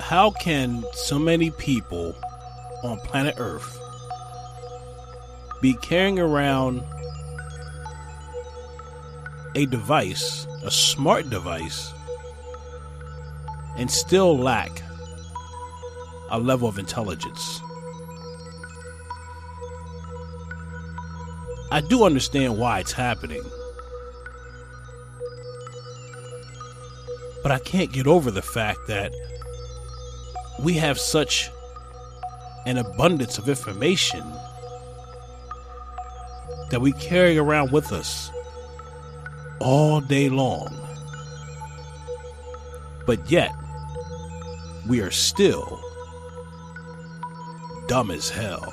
how can so many people on planet Earth be carrying around a device, a smart device, and still lack a level of intelligence? I do understand why it's happening. But I can't get over the fact that we have such an abundance of information that we carry around with us all day long. But yet, we are still dumb as hell.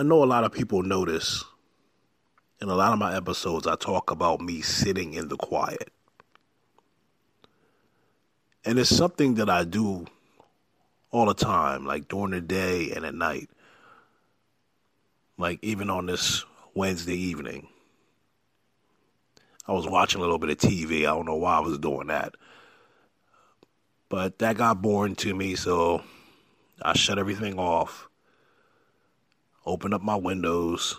I know a lot of people notice in a lot of my episodes, I talk about me sitting in the quiet. And it's something that I do all the time, like during the day and at night. Like even on this Wednesday evening. I was watching a little bit of TV. I don't know why I was doing that. But that got boring to me, so I shut everything off opened up my windows,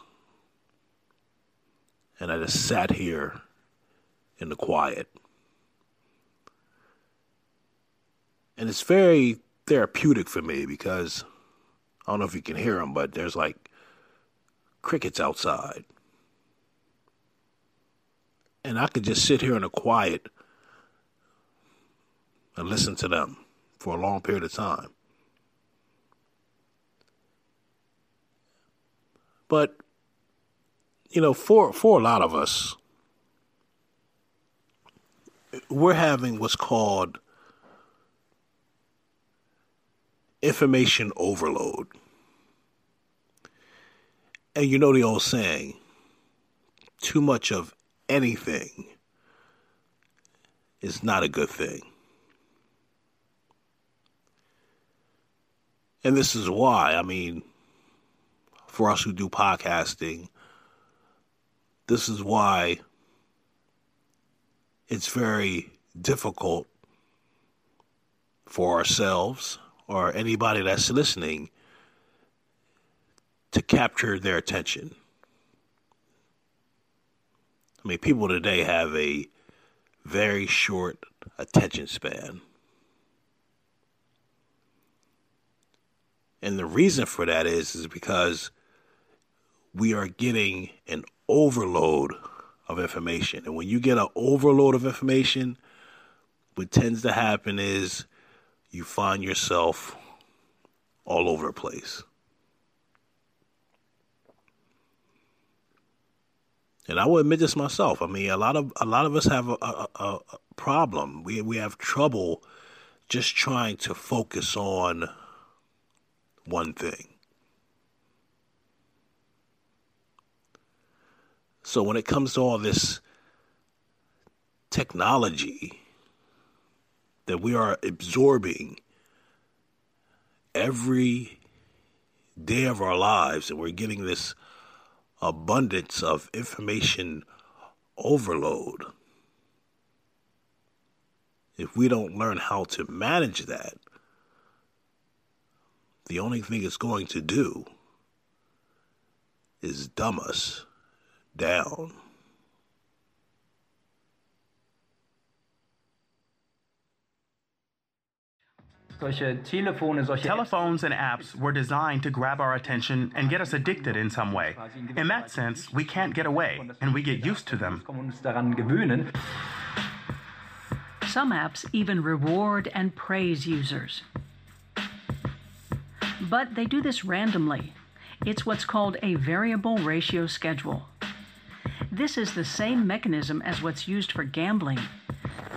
and I just sat here in the quiet. And it's very therapeutic for me because I don't know if you can hear them, but there's like crickets outside. And I could just sit here in the quiet and listen to them for a long period of time. But you know, for for a lot of us, we're having what's called information overload. And you know the old saying, too much of anything is not a good thing. And this is why, I mean, for us who do podcasting. This is why it's very difficult for ourselves or anybody that's listening to capture their attention. I mean, people today have a very short attention span. And the reason for that is is because we are getting an overload of information. And when you get an overload of information, what tends to happen is you find yourself all over the place. And I will admit this myself. I mean, a lot of a lot of us have a, a, a problem. We we have trouble just trying to focus on one thing. So when it comes to all this technology that we are absorbing every day of our lives, and we're getting this abundance of information overload. If we don't learn how to manage that, the only thing it's going to do is dumb us down. Telephones and apps were designed to grab our attention and get us addicted in some way. In that sense, we can't get away, and we get used to them. Some apps even reward and praise users. But they do this randomly. It's what's called a variable ratio schedule. This is the same mechanism as what's used for gambling,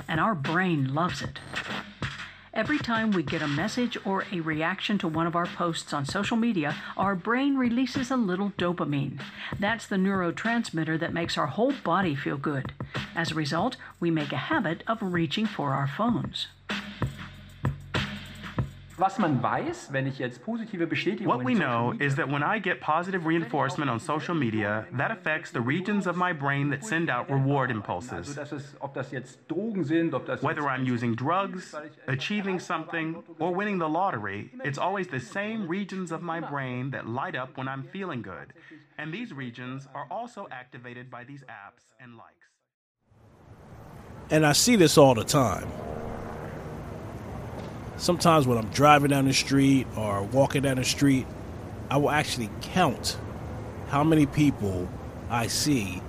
and our brain loves it. Every time we get a message or a reaction to one of our posts on social media, our brain releases a little dopamine. That's the neurotransmitter that makes our whole body feel good. As a result, we make a habit of reaching for our phones. What we know is that when I get positive reinforcement on social media, that affects the regions of my brain that send out reward impulses. Whether I'm using drugs, achieving something, or winning the lottery, it's always the same regions of my brain that light up when I'm feeling good. And these regions are also activated by these apps and likes. And I see this all the time sometimes when I'm driving down the street or walking down the street, I will actually count how many people I see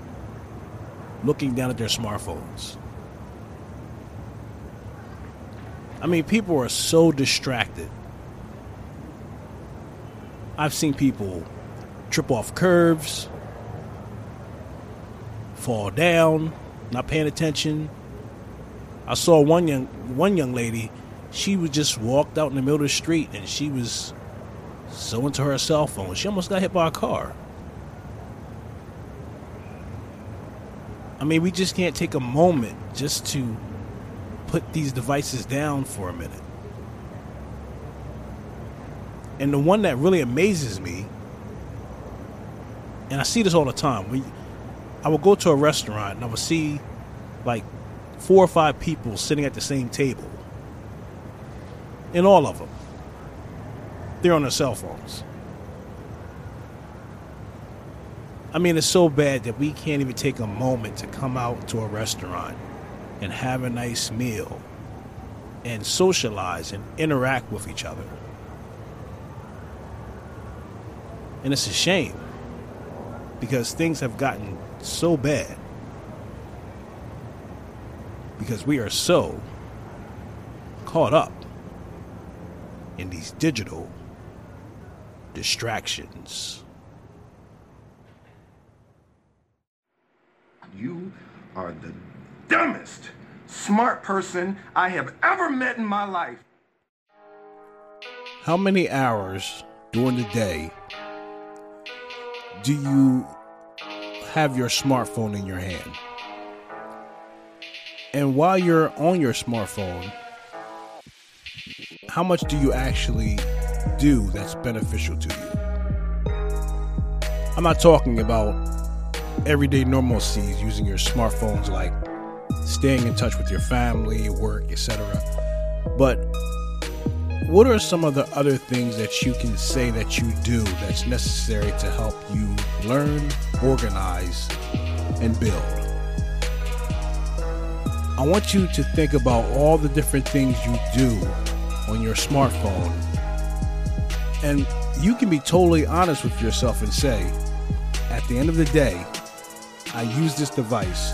looking down at their smartphones. I mean, people are so distracted. I've seen people trip off curves, fall down, not paying attention. I saw one young one young lady she was just walked out in the middle of the street and she was so into her cell phone. She almost got hit by a car. I mean, we just can't take a moment just to put these devices down for a minute. And the one that really amazes me, and I see this all the time, we, I will go to a restaurant and I will see like four or five people sitting at the same table in all of them. They're on their cell phones. I mean, it's so bad that we can't even take a moment to come out to a restaurant and have a nice meal and socialize and interact with each other. And it's a shame because things have gotten so bad because we are so caught up in these digital distractions. You are the dumbest smart person I have ever met in my life. How many hours during the day do you have your smartphone in your hand? And while you're on your smartphone, how much do you actually do that's beneficial to you? I'm not talking about everyday normalcies using your smartphones like staying in touch with your family, work, etc. But what are some of the other things that you can say that you do that's necessary to help you learn, organize, and build? I want you to think about all the different things you do on your smartphone. And you can be totally honest with yourself and say, at the end of the day, I use this device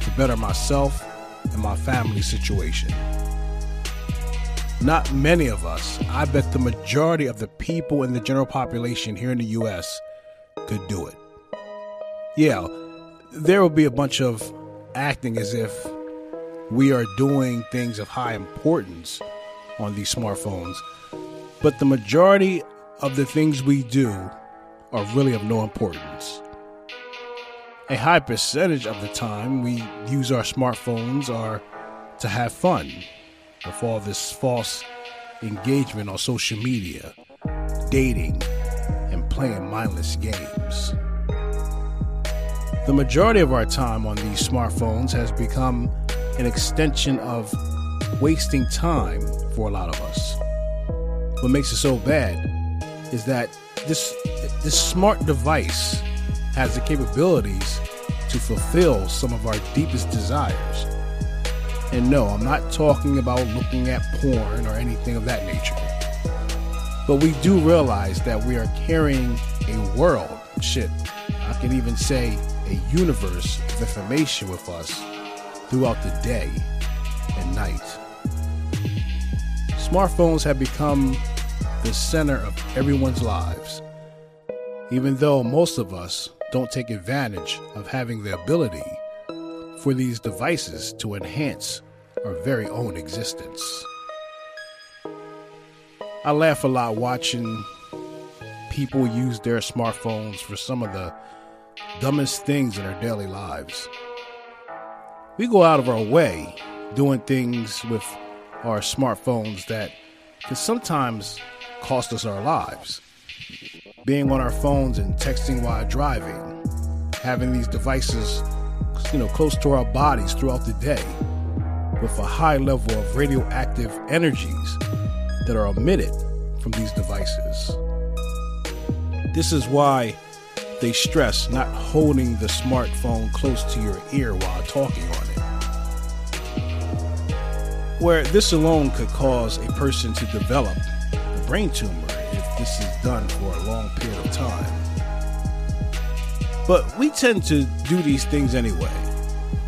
to better myself and my family situation. Not many of us, I bet the majority of the people in the general population here in the US could do it. Yeah, there will be a bunch of acting as if we are doing things of high importance on these smartphones. But the majority of the things we do are really of no importance. A high percentage of the time we use our smartphones are to have fun with all this false engagement on social media, dating, and playing mindless games. The majority of our time on these smartphones has become an extension of wasting time for a lot of us. What makes it so bad is that this this smart device has the capabilities to fulfill some of our deepest desires. And no, I'm not talking about looking at porn or anything of that nature. But we do realize that we are carrying a world, shit, I can even say a universe of information with us throughout the day and night. Smartphones have become the center of everyone's lives, even though most of us don't take advantage of having the ability for these devices to enhance our very own existence. I laugh a lot watching people use their smartphones for some of the dumbest things in their daily lives. We go out of our way doing things with our smartphones that can sometimes cost us our lives. Being on our phones and texting while driving, having these devices, you know, close to our bodies throughout the day with a high level of radioactive energies that are emitted from these devices. This is why they stress not holding the smartphone close to your ear while talking on it. Where this alone could cause a person to develop a brain tumor if this is done for a long period of time. But we tend to do these things anyway.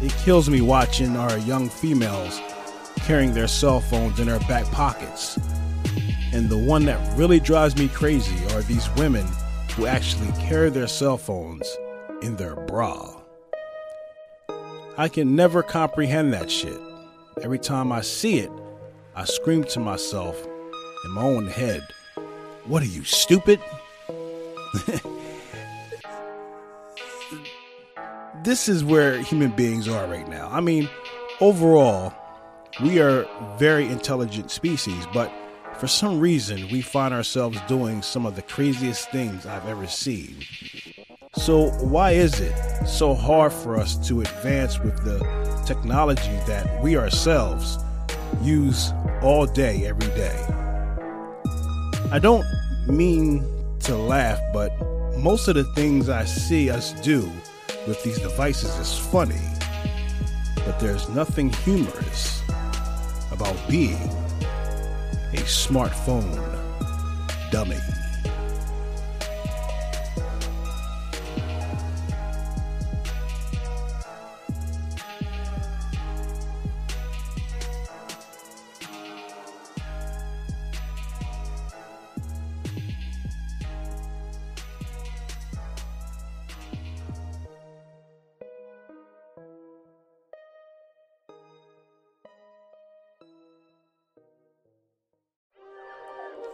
It kills me watching our young females carrying their cell phones in their back pockets. And the one that really drives me crazy are these women who actually carry their cell phones in their bra. I can never comprehend that shit. Every time I see it, I scream to myself in my own head, What are you, stupid? this is where human beings are right now. I mean, overall, we are very intelligent species, but for some reason, we find ourselves doing some of the craziest things I've ever seen. So, why is it so hard for us to advance with the technology that we ourselves use all day, every day? I don't mean to laugh, but most of the things I see us do with these devices is funny. But there's nothing humorous about being a smartphone dummy.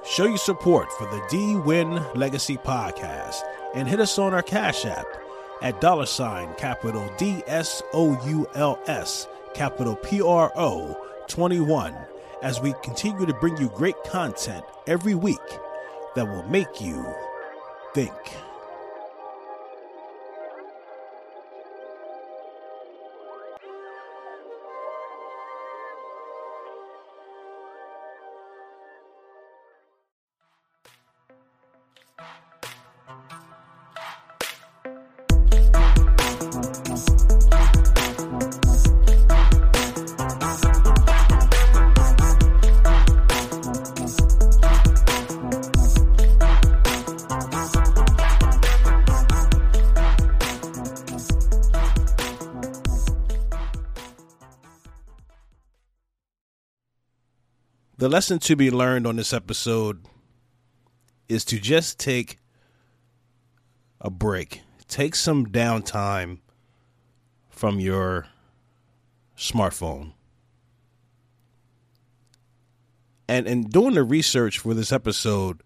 Show your support for the D Win Legacy podcast and hit us on our Cash App at dollar sign capital D S O U L S capital P R O 21 as we continue to bring you great content every week that will make you think. The lesson to be learned on this episode is to just take a break, take some downtime from your smartphone. And and doing the research for this episode,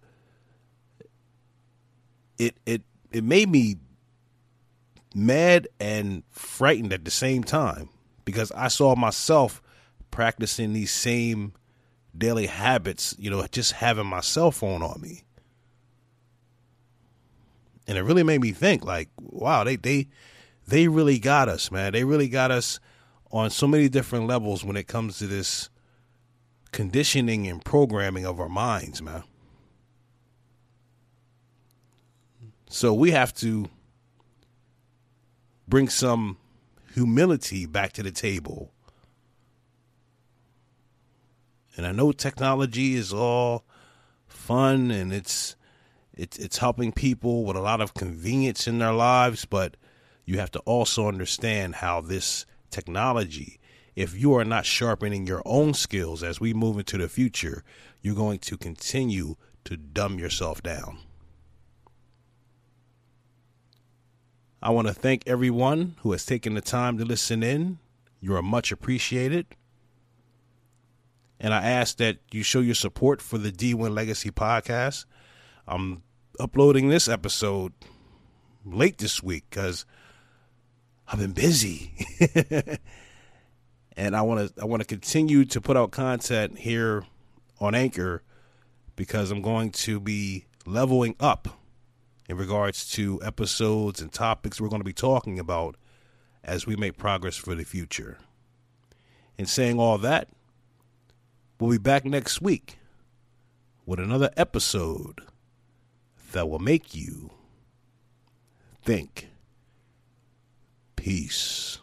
it it it made me mad and frightened at the same time because I saw myself practicing these same daily habits, you know, just having my cell phone on me. And it really made me think like, wow, they they they really got us, man. They really got us on so many different levels when it comes to this conditioning and programming of our minds, man. So we have to bring some humility back to the table and I know technology is all fun and it's it's it's helping people with a lot of convenience in their lives, but you have to also understand how this technology if you are not sharpening your own skills as we move into the future, you're going to continue to dumb yourself down. I want to thank everyone who has taken the time to listen in. You are much appreciated. And I ask that you show your support for the D1 Legacy podcast. I'm uploading this episode late this week because I've been busy. and I want to I want to continue to put out content here on Anchor because I'm going to be leveling up in regards to episodes and topics we're going to be talking about as we make progress for the future. In saying all that, we'll be back next week with another episode that will make you think. Peace.